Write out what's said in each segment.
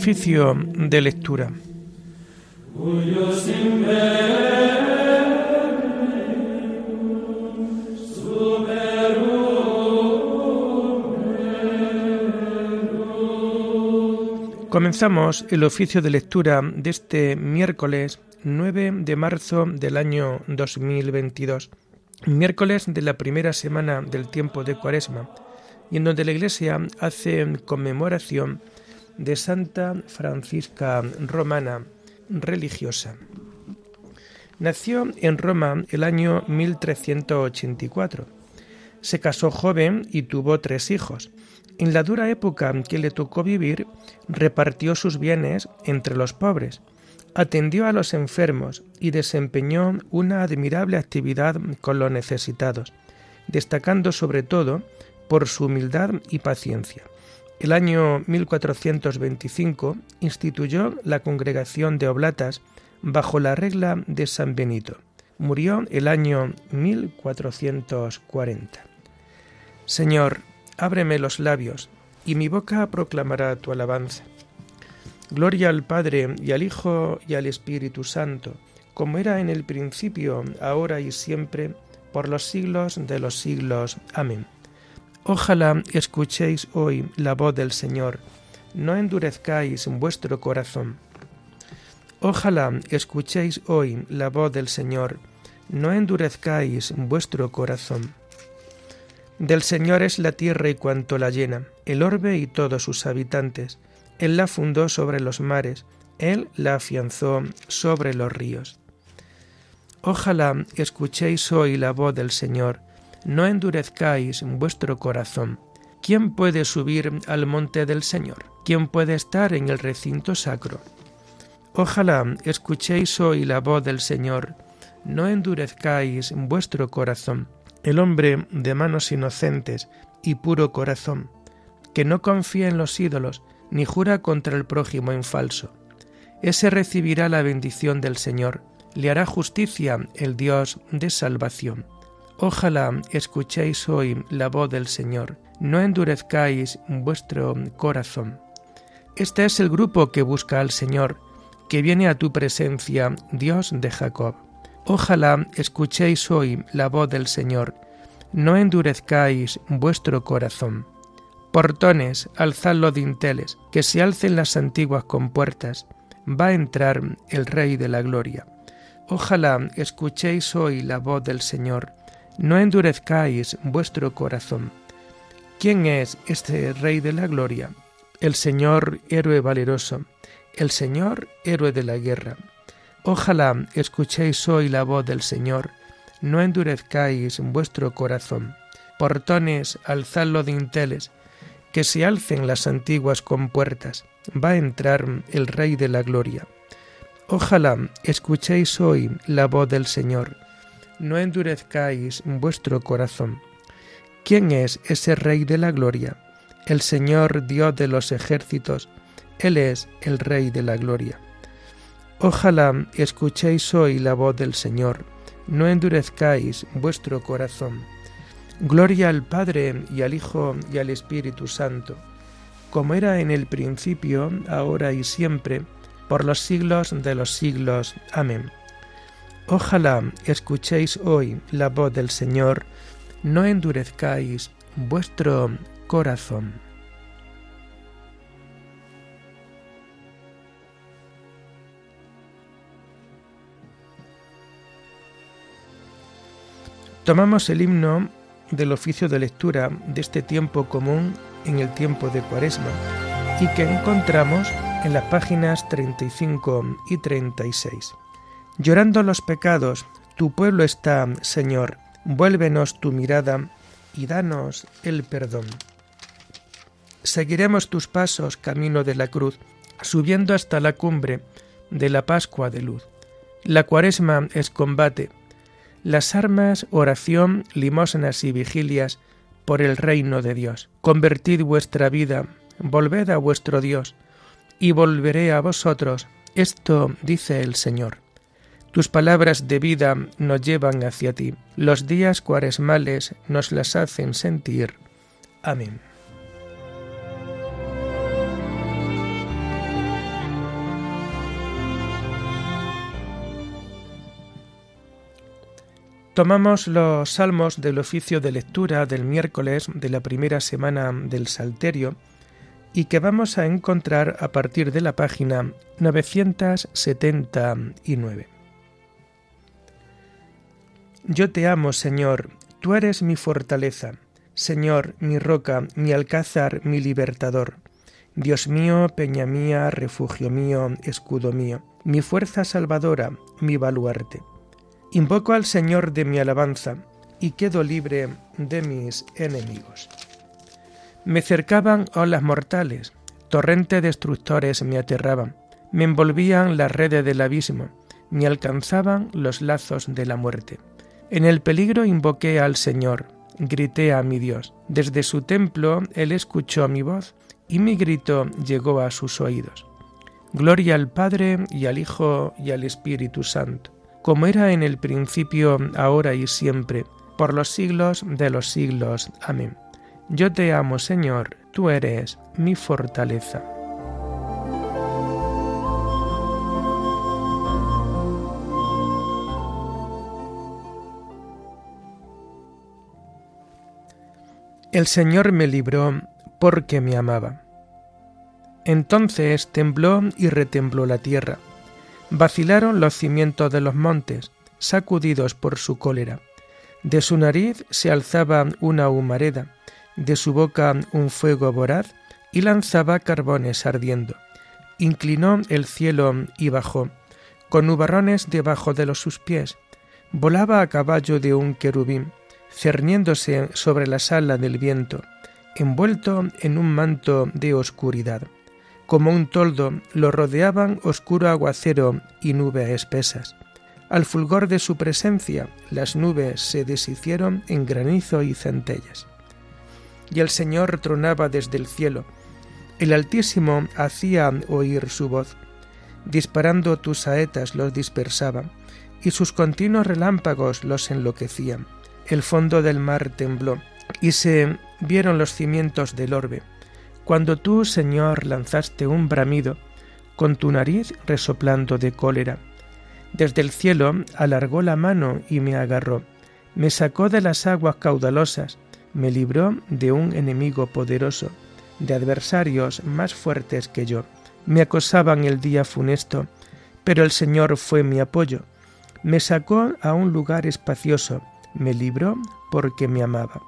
Oficio de lectura. Comenzamos el oficio de lectura de este miércoles 9 de marzo del año 2022, miércoles de la primera semana del tiempo de Cuaresma, y en donde la Iglesia hace conmemoración de Santa Francisca Romana, religiosa. Nació en Roma el año 1384. Se casó joven y tuvo tres hijos. En la dura época que le tocó vivir, repartió sus bienes entre los pobres, atendió a los enfermos y desempeñó una admirable actividad con los necesitados, destacando sobre todo por su humildad y paciencia. El año 1425 instituyó la congregación de Oblatas bajo la regla de San Benito. Murió el año 1440. Señor, ábreme los labios, y mi boca proclamará tu alabanza. Gloria al Padre y al Hijo y al Espíritu Santo, como era en el principio, ahora y siempre, por los siglos de los siglos. Amén. Ojalá escuchéis hoy la voz del Señor, no endurezcáis vuestro corazón. Ojalá escuchéis hoy la voz del Señor, no endurezcáis vuestro corazón. Del Señor es la tierra y cuanto la llena, el orbe y todos sus habitantes. Él la fundó sobre los mares, Él la afianzó sobre los ríos. Ojalá escuchéis hoy la voz del Señor, no endurezcáis vuestro corazón. ¿Quién puede subir al monte del Señor? ¿Quién puede estar en el recinto sacro? Ojalá escuchéis hoy la voz del Señor, no endurezcáis vuestro corazón el hombre de manos inocentes y puro corazón, que no confía en los ídolos ni jura contra el prójimo en falso. Ese recibirá la bendición del Señor, le hará justicia el Dios de salvación. Ojalá escuchéis hoy la voz del Señor, no endurezcáis vuestro corazón. Este es el grupo que busca al Señor, que viene a tu presencia, Dios de Jacob. Ojalá escuchéis hoy la voz del Señor, no endurezcáis vuestro corazón. Portones, alzad los dinteles, que se alcen las antiguas compuertas, va a entrar el Rey de la Gloria. Ojalá escuchéis hoy la voz del Señor, no endurezcáis vuestro corazón. ¿Quién es este Rey de la Gloria? El Señor héroe valeroso, el Señor héroe de la guerra. Ojalá escuchéis hoy la voz del Señor, no endurezcáis vuestro corazón. Portones, alzad los dinteles, que se alcen las antiguas compuertas, va a entrar el Rey de la Gloria. Ojalá escuchéis hoy la voz del Señor, no endurezcáis vuestro corazón. ¿Quién es ese Rey de la Gloria? El Señor Dios de los ejércitos, Él es el Rey de la Gloria. Ojalá escuchéis hoy la voz del Señor, no endurezcáis vuestro corazón. Gloria al Padre y al Hijo y al Espíritu Santo, como era en el principio, ahora y siempre, por los siglos de los siglos. Amén. Ojalá escuchéis hoy la voz del Señor, no endurezcáis vuestro corazón. Tomamos el himno del oficio de lectura de este tiempo común en el tiempo de Cuaresma y que encontramos en las páginas 35 y 36. Llorando los pecados, tu pueblo está, Señor, vuélvenos tu mirada y danos el perdón. Seguiremos tus pasos camino de la cruz, subiendo hasta la cumbre de la Pascua de luz. La cuaresma es combate, las armas, oración, limosnas y vigilias por el reino de Dios. Convertid vuestra vida, volved a vuestro Dios, y volveré a vosotros. Esto dice el Señor. Tus palabras de vida nos llevan hacia ti. Los días cuaresmales nos las hacen sentir. Amén. Tomamos los salmos del oficio de lectura del miércoles de la primera semana del Salterio y que vamos a encontrar a partir de la página 979. Yo te amo, Señor, tú eres mi fortaleza, Señor, mi roca, mi alcázar, mi libertador. Dios mío, peña mía, refugio mío, escudo mío, mi fuerza salvadora, mi baluarte. Invoco al Señor de mi alabanza y quedo libre de mis enemigos. Me cercaban olas mortales, torrentes destructores me aterraban, me envolvían las redes del abismo, me alcanzaban los lazos de la muerte. En el peligro invoqué al Señor, grité a mi Dios. Desde su templo Él escuchó mi voz y mi grito llegó a sus oídos. Gloria al Padre y al Hijo y al Espíritu Santo como era en el principio, ahora y siempre, por los siglos de los siglos. Amén. Yo te amo, Señor, tú eres mi fortaleza. El Señor me libró porque me amaba. Entonces tembló y retembló la tierra Vacilaron los cimientos de los montes, sacudidos por su cólera. De su nariz se alzaba una humareda, de su boca un fuego voraz, y lanzaba carbones ardiendo. Inclinó el cielo y bajó, con nubarrones debajo de los sus pies. Volaba a caballo de un querubín, cerniéndose sobre la sala del viento, envuelto en un manto de oscuridad como un toldo lo rodeaban oscuro aguacero y nubes espesas. Al fulgor de su presencia las nubes se deshicieron en granizo y centellas. Y el Señor tronaba desde el cielo. El Altísimo hacía oír su voz. Disparando tus saetas los dispersaba, y sus continuos relámpagos los enloquecían. El fondo del mar tembló, y se vieron los cimientos del orbe cuando tú, Señor, lanzaste un bramido, con tu nariz resoplando de cólera. Desde el cielo alargó la mano y me agarró, me sacó de las aguas caudalosas, me libró de un enemigo poderoso, de adversarios más fuertes que yo. Me acosaban el día funesto, pero el Señor fue mi apoyo. Me sacó a un lugar espacioso, me libró porque me amaba.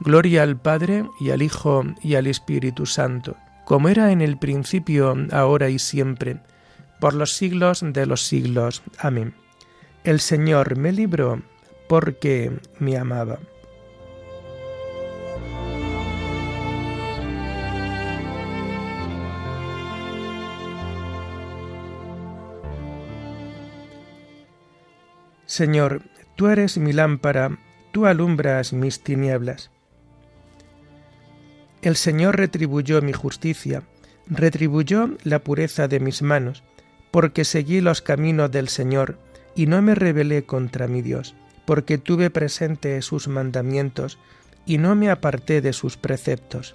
Gloria al Padre y al Hijo y al Espíritu Santo, como era en el principio, ahora y siempre, por los siglos de los siglos. Amén. El Señor me libró porque me amaba. Señor, tú eres mi lámpara, tú alumbras mis tinieblas. El Señor retribuyó mi justicia, retribuyó la pureza de mis manos, porque seguí los caminos del Señor y no me rebelé contra mi Dios, porque tuve presente sus mandamientos y no me aparté de sus preceptos.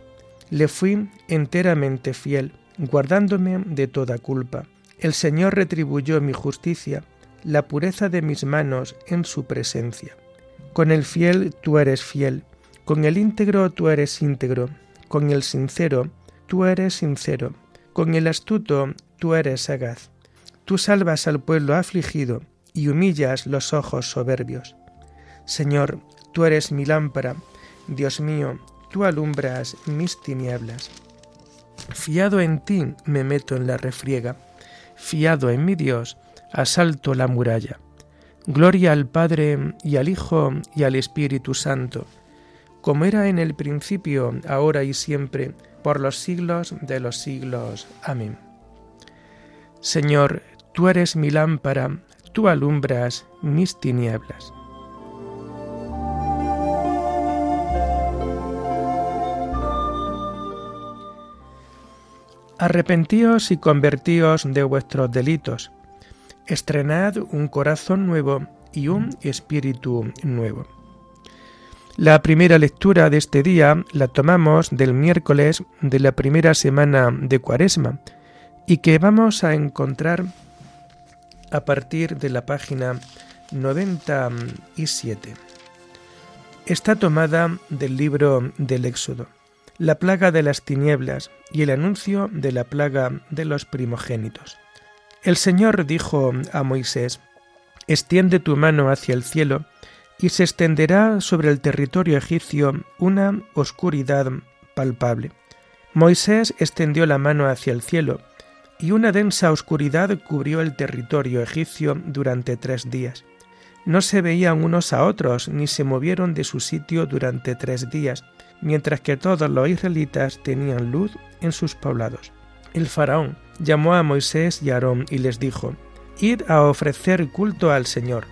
Le fui enteramente fiel, guardándome de toda culpa. El Señor retribuyó mi justicia, la pureza de mis manos en su presencia. Con el fiel tú eres fiel, con el íntegro tú eres íntegro, con el sincero, tú eres sincero. Con el astuto, tú eres sagaz. Tú salvas al pueblo afligido y humillas los ojos soberbios. Señor, tú eres mi lámpara. Dios mío, tú alumbras mis tinieblas. Fiado en ti me meto en la refriega. Fiado en mi Dios, asalto la muralla. Gloria al Padre y al Hijo y al Espíritu Santo como era en el principio, ahora y siempre, por los siglos de los siglos. Amén. Señor, tú eres mi lámpara, tú alumbras mis tinieblas. Arrepentíos y convertíos de vuestros delitos. Estrenad un corazón nuevo y un espíritu nuevo. La primera lectura de este día la tomamos del miércoles de la primera semana de Cuaresma y que vamos a encontrar a partir de la página 97. Está tomada del libro del Éxodo, la plaga de las tinieblas y el anuncio de la plaga de los primogénitos. El Señor dijo a Moisés, Extiende tu mano hacia el cielo, y se extenderá sobre el territorio egipcio una oscuridad palpable. Moisés extendió la mano hacia el cielo, y una densa oscuridad cubrió el territorio egipcio durante tres días. No se veían unos a otros ni se movieron de su sitio durante tres días, mientras que todos los israelitas tenían luz en sus poblados. El faraón llamó a Moisés y Aarón y les dijo, Id a ofrecer culto al Señor.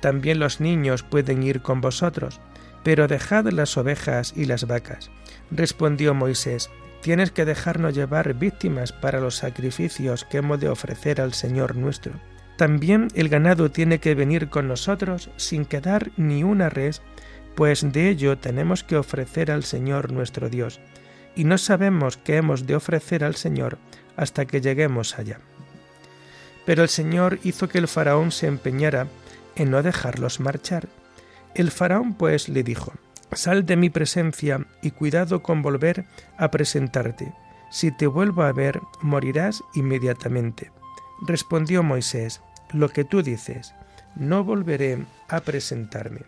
También los niños pueden ir con vosotros, pero dejad las ovejas y las vacas. Respondió Moisés, Tienes que dejarnos llevar víctimas para los sacrificios que hemos de ofrecer al Señor nuestro. También el ganado tiene que venir con nosotros sin quedar ni una res, pues de ello tenemos que ofrecer al Señor nuestro Dios, y no sabemos qué hemos de ofrecer al Señor hasta que lleguemos allá. Pero el Señor hizo que el faraón se empeñara en no dejarlos marchar. El faraón pues le dijo, Sal de mi presencia y cuidado con volver a presentarte. Si te vuelvo a ver, morirás inmediatamente. Respondió Moisés, lo que tú dices, no volveré a presentarme.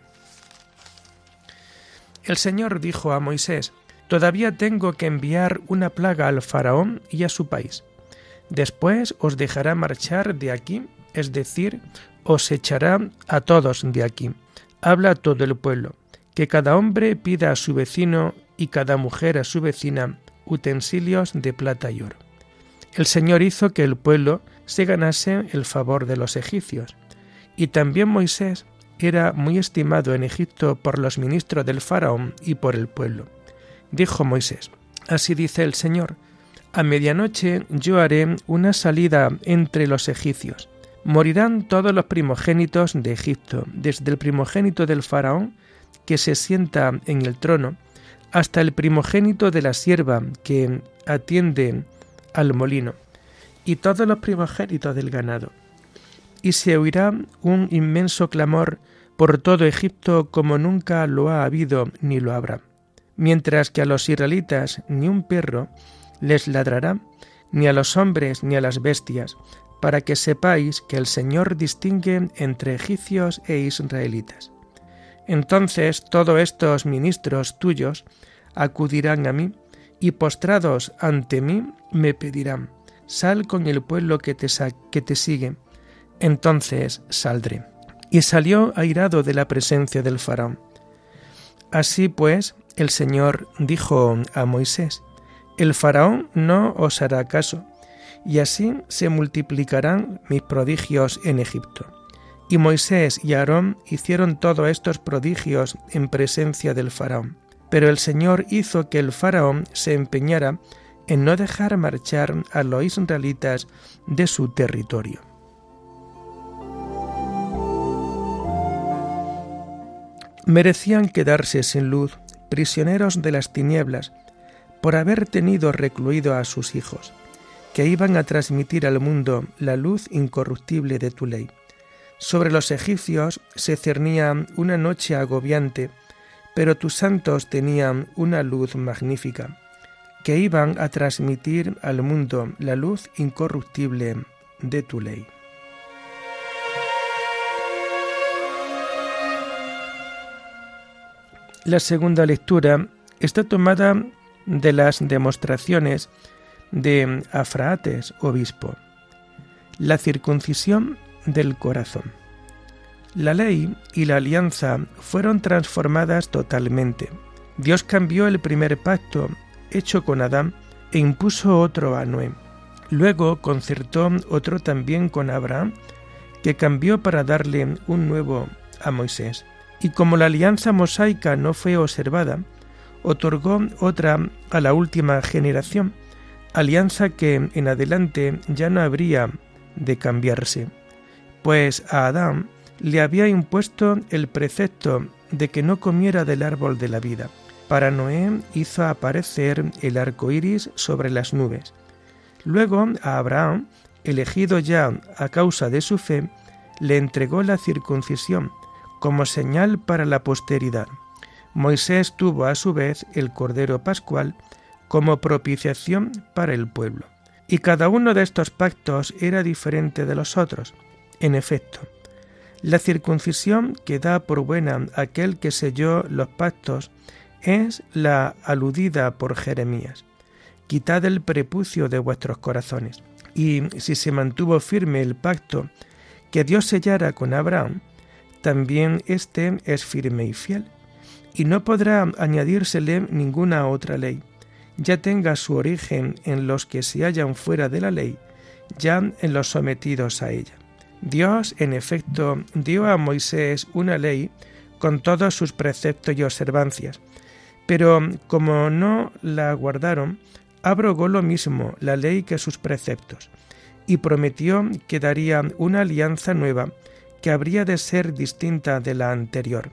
El Señor dijo a Moisés, Todavía tengo que enviar una plaga al faraón y a su país. Después os dejará marchar de aquí, es decir, os echará a todos de aquí. Habla todo el pueblo, que cada hombre pida a su vecino y cada mujer a su vecina utensilios de plata y oro. El Señor hizo que el pueblo se ganase el favor de los egipcios. Y también Moisés era muy estimado en Egipto por los ministros del faraón y por el pueblo. Dijo Moisés, Así dice el Señor, a medianoche yo haré una salida entre los egipcios. Morirán todos los primogénitos de Egipto, desde el primogénito del faraón, que se sienta en el trono, hasta el primogénito de la sierva que atiende al molino y todos los primogénitos del ganado. Y se oirá un inmenso clamor por todo Egipto como nunca lo ha habido ni lo habrá. Mientras que a los israelitas ni un perro les ladrará, ni a los hombres ni a las bestias, para que sepáis que el Señor distingue entre egipcios e israelitas. Entonces todos estos ministros tuyos acudirán a mí, y postrados ante mí me pedirán, sal con el pueblo que te, que te sigue. Entonces saldré. Y salió airado de la presencia del faraón. Así pues, el Señor dijo a Moisés, el faraón no os hará caso, y así se multiplicarán mis prodigios en Egipto. Y Moisés y Aarón hicieron todos estos prodigios en presencia del faraón. Pero el Señor hizo que el faraón se empeñara en no dejar marchar a los israelitas de su territorio. Merecían quedarse sin luz, prisioneros de las tinieblas, por haber tenido recluido a sus hijos, que iban a transmitir al mundo la luz incorruptible de tu ley. Sobre los egipcios se cernía una noche agobiante, pero tus santos tenían una luz magnífica que iban a transmitir al mundo la luz incorruptible de tu ley. La segunda lectura está tomada de las demostraciones de Afraates, obispo. La circuncisión del corazón. La ley y la alianza fueron transformadas totalmente. Dios cambió el primer pacto hecho con Adán e impuso otro a Noé. Luego concertó otro también con Abraham, que cambió para darle un nuevo a Moisés. Y como la alianza mosaica no fue observada, otorgó otra a la última generación, alianza que en adelante ya no habría de cambiarse, pues a Adán le había impuesto el precepto de que no comiera del árbol de la vida. Para Noé hizo aparecer el arco iris sobre las nubes. Luego a Abraham, elegido ya a causa de su fe, le entregó la circuncisión como señal para la posteridad. Moisés tuvo a su vez el Cordero Pascual como propiciación para el pueblo. Y cada uno de estos pactos era diferente de los otros. En efecto, la circuncisión que da por buena aquel que selló los pactos es la aludida por Jeremías. Quitad el prepucio de vuestros corazones. Y si se mantuvo firme el pacto que Dios sellara con Abraham, también éste es firme y fiel, y no podrá añadírsele ninguna otra ley, ya tenga su origen en los que se hallan fuera de la ley, ya en los sometidos a ella. Dios, en efecto, dio a Moisés una ley con todos sus preceptos y observancias, pero como no la guardaron, abrogó lo mismo la ley que sus preceptos, y prometió que daría una alianza nueva que habría de ser distinta de la anterior,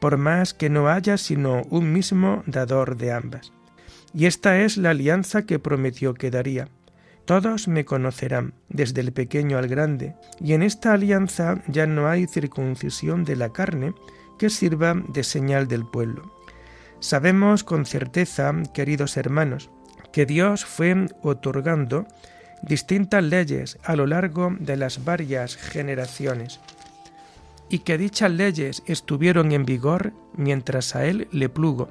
por más que no haya sino un mismo dador de ambas. Y esta es la alianza que prometió que daría. Todos me conocerán, desde el pequeño al grande, y en esta alianza ya no hay circuncisión de la carne que sirva de señal del pueblo. Sabemos con certeza, queridos hermanos, que Dios fue otorgando distintas leyes a lo largo de las varias generaciones y que dichas leyes estuvieron en vigor mientras a él le plugo,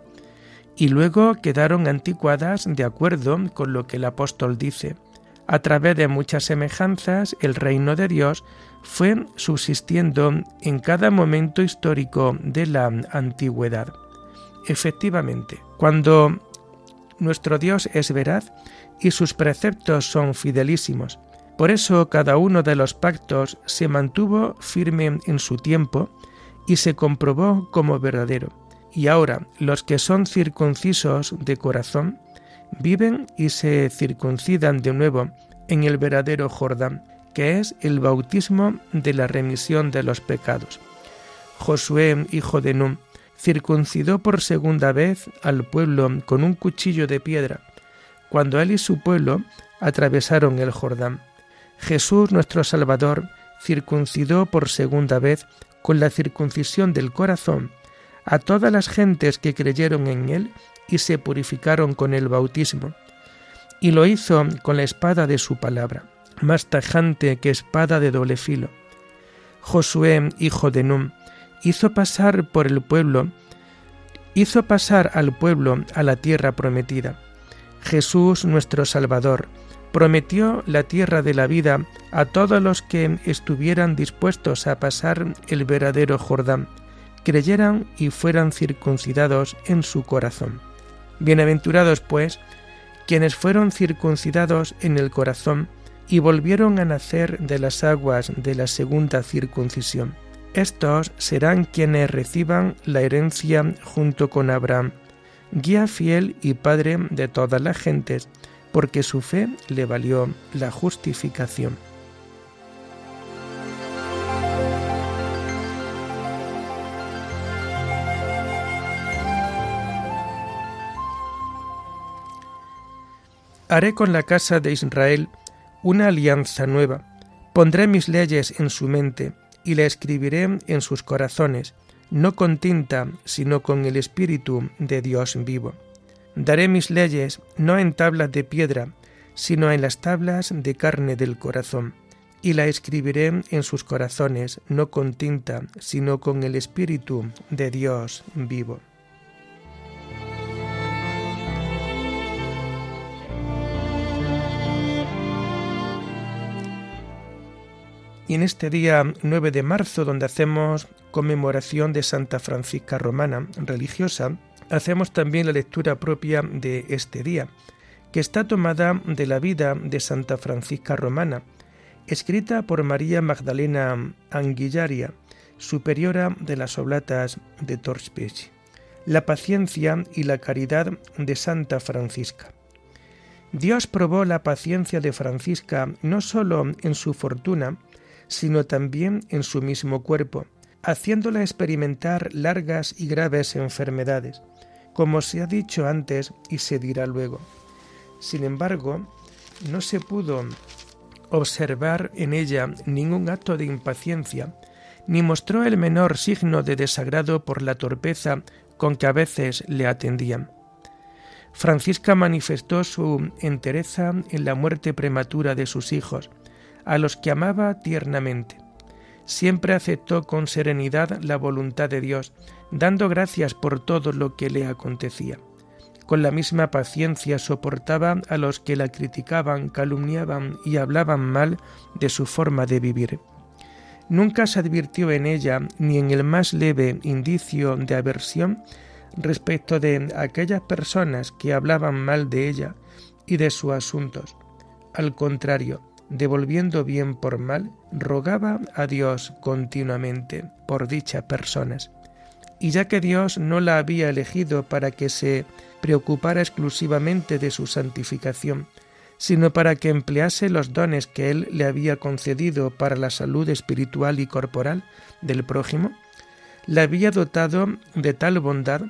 y luego quedaron anticuadas de acuerdo con lo que el apóstol dice. A través de muchas semejanzas, el reino de Dios fue subsistiendo en cada momento histórico de la antigüedad. Efectivamente, cuando nuestro Dios es veraz y sus preceptos son fidelísimos, por eso cada uno de los pactos se mantuvo firme en su tiempo y se comprobó como verdadero. Y ahora los que son circuncisos de corazón viven y se circuncidan de nuevo en el verdadero Jordán, que es el bautismo de la remisión de los pecados. Josué, hijo de Nun, circuncidó por segunda vez al pueblo con un cuchillo de piedra, cuando él y su pueblo atravesaron el Jordán. Jesús nuestro Salvador circuncidó por segunda vez con la circuncisión del corazón a todas las gentes que creyeron en Él y se purificaron con el bautismo. Y lo hizo con la espada de su palabra, más tajante que espada de doble filo. Josué, hijo de Num, hizo pasar por el pueblo, hizo pasar al pueblo a la tierra prometida. Jesús nuestro Salvador, prometió la tierra de la vida a todos los que estuvieran dispuestos a pasar el verdadero Jordán, creyeran y fueran circuncidados en su corazón. Bienaventurados, pues, quienes fueron circuncidados en el corazón y volvieron a nacer de las aguas de la segunda circuncisión. Estos serán quienes reciban la herencia junto con Abraham, guía fiel y padre de todas las gentes, porque su fe le valió la justificación. Haré con la casa de Israel una alianza nueva, pondré mis leyes en su mente y la escribiré en sus corazones, no con tinta, sino con el Espíritu de Dios vivo. Daré mis leyes no en tablas de piedra, sino en las tablas de carne del corazón, y la escribiré en sus corazones no con tinta, sino con el Espíritu de Dios vivo. Y en este día 9 de marzo, donde hacemos conmemoración de Santa Francisca Romana religiosa, hacemos también la lectura propia de este día, que está tomada de la vida de Santa Francisca Romana, escrita por María Magdalena Anguillaria, superiora de las Oblatas de Torspech. La paciencia y la caridad de Santa Francisca. Dios probó la paciencia de Francisca no sólo en su fortuna, sino también en su mismo cuerpo, haciéndola experimentar largas y graves enfermedades, como se ha dicho antes y se dirá luego. Sin embargo, no se pudo observar en ella ningún acto de impaciencia, ni mostró el menor signo de desagrado por la torpeza con que a veces le atendían. Francisca manifestó su entereza en la muerte prematura de sus hijos, a los que amaba tiernamente. Siempre aceptó con serenidad la voluntad de Dios, dando gracias por todo lo que le acontecía. Con la misma paciencia soportaba a los que la criticaban, calumniaban y hablaban mal de su forma de vivir. Nunca se advirtió en ella ni en el más leve indicio de aversión respecto de aquellas personas que hablaban mal de ella y de sus asuntos. Al contrario, devolviendo bien por mal, rogaba a Dios continuamente por dichas personas. Y ya que Dios no la había elegido para que se preocupara exclusivamente de su santificación, sino para que emplease los dones que Él le había concedido para la salud espiritual y corporal del prójimo, la había dotado de tal bondad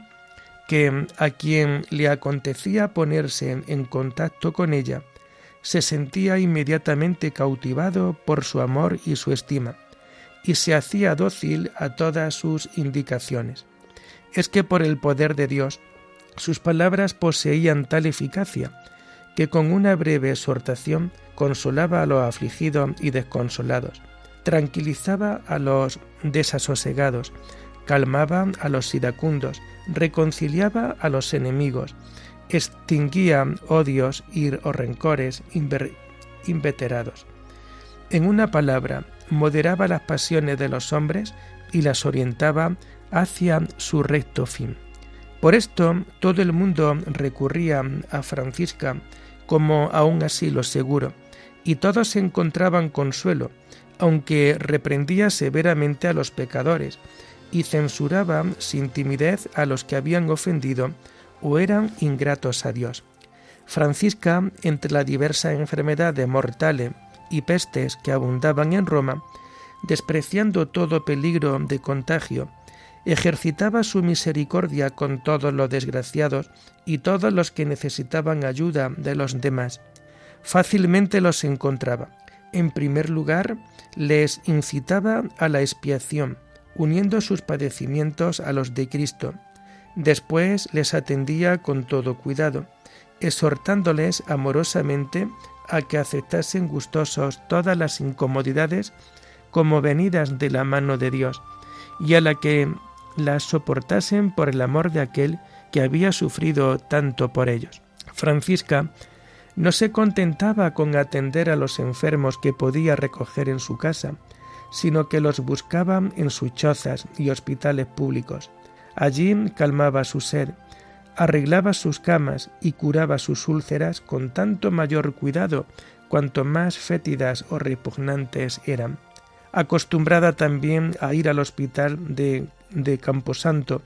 que a quien le acontecía ponerse en contacto con ella, se sentía inmediatamente cautivado por su amor y su estima, y se hacía dócil a todas sus indicaciones. Es que por el poder de Dios, sus palabras poseían tal eficacia, que con una breve exhortación consolaba a los afligidos y desconsolados, tranquilizaba a los desasosegados, calmaba a los iracundos, reconciliaba a los enemigos, extinguía odios y o rencores inveterados. En una palabra, moderaba las pasiones de los hombres y las orientaba hacia su recto fin. Por esto todo el mundo recurría a Francisca como a un asilo seguro, y todos encontraban consuelo, aunque reprendía severamente a los pecadores y censuraba sin timidez a los que habían ofendido o eran ingratos a Dios. Francisca, entre la diversa enfermedades mortales y pestes que abundaban en Roma, despreciando todo peligro de contagio, ejercitaba su misericordia con todos los desgraciados y todos los que necesitaban ayuda de los demás. Fácilmente los encontraba. En primer lugar, les incitaba a la expiación, uniendo sus padecimientos a los de Cristo, Después les atendía con todo cuidado, exhortándoles amorosamente a que aceptasen gustosos todas las incomodidades como venidas de la mano de Dios, y a la que las soportasen por el amor de aquel que había sufrido tanto por ellos. Francisca no se contentaba con atender a los enfermos que podía recoger en su casa, sino que los buscaba en sus chozas y hospitales públicos, Allí calmaba su sed, arreglaba sus camas y curaba sus úlceras con tanto mayor cuidado cuanto más fétidas o repugnantes eran. Acostumbrada también a ir al hospital de, de Camposanto,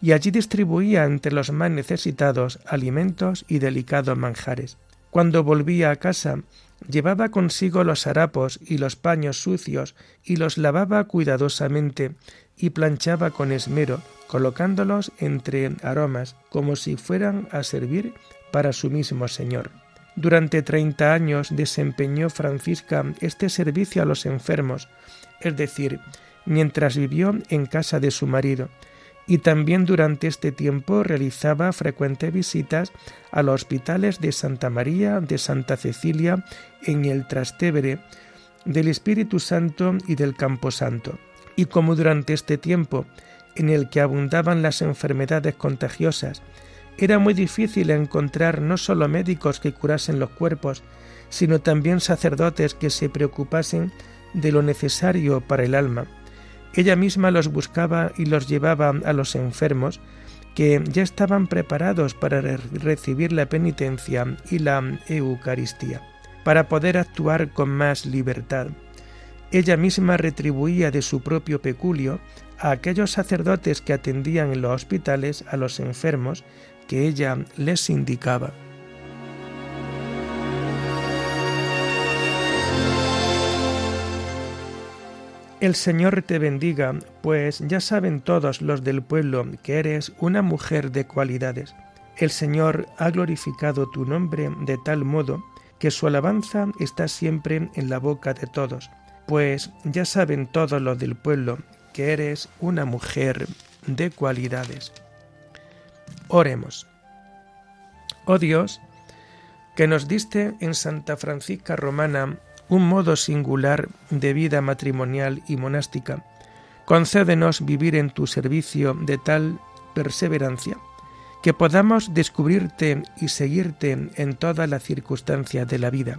y allí distribuía entre los más necesitados alimentos y delicados manjares. Cuando volvía a casa, llevaba consigo los harapos y los paños sucios y los lavaba cuidadosamente y planchaba con esmero, colocándolos entre aromas, como si fueran a servir para su mismo Señor. Durante treinta años desempeñó Francisca este servicio a los enfermos, es decir, mientras vivió en casa de su marido, y también durante este tiempo realizaba frecuentes visitas a los hospitales de Santa María, de Santa Cecilia, en el Trastevere, del Espíritu Santo y del Campo Santo. Y como durante este tiempo en el que abundaban las enfermedades contagiosas, era muy difícil encontrar no solo médicos que curasen los cuerpos, sino también sacerdotes que se preocupasen de lo necesario para el alma. Ella misma los buscaba y los llevaba a los enfermos, que ya estaban preparados para recibir la penitencia y la Eucaristía, para poder actuar con más libertad. Ella misma retribuía de su propio peculio a aquellos sacerdotes que atendían en los hospitales a los enfermos que ella les indicaba. El Señor te bendiga, pues ya saben todos los del pueblo que eres una mujer de cualidades. El Señor ha glorificado tu nombre de tal modo que su alabanza está siempre en la boca de todos, pues ya saben todos los del pueblo que eres una mujer de cualidades. Oremos. Oh Dios, que nos diste en Santa Francisca Romana un modo singular de vida matrimonial y monástica, concédenos vivir en tu servicio de tal perseverancia que podamos descubrirte y seguirte en todas las circunstancias de la vida.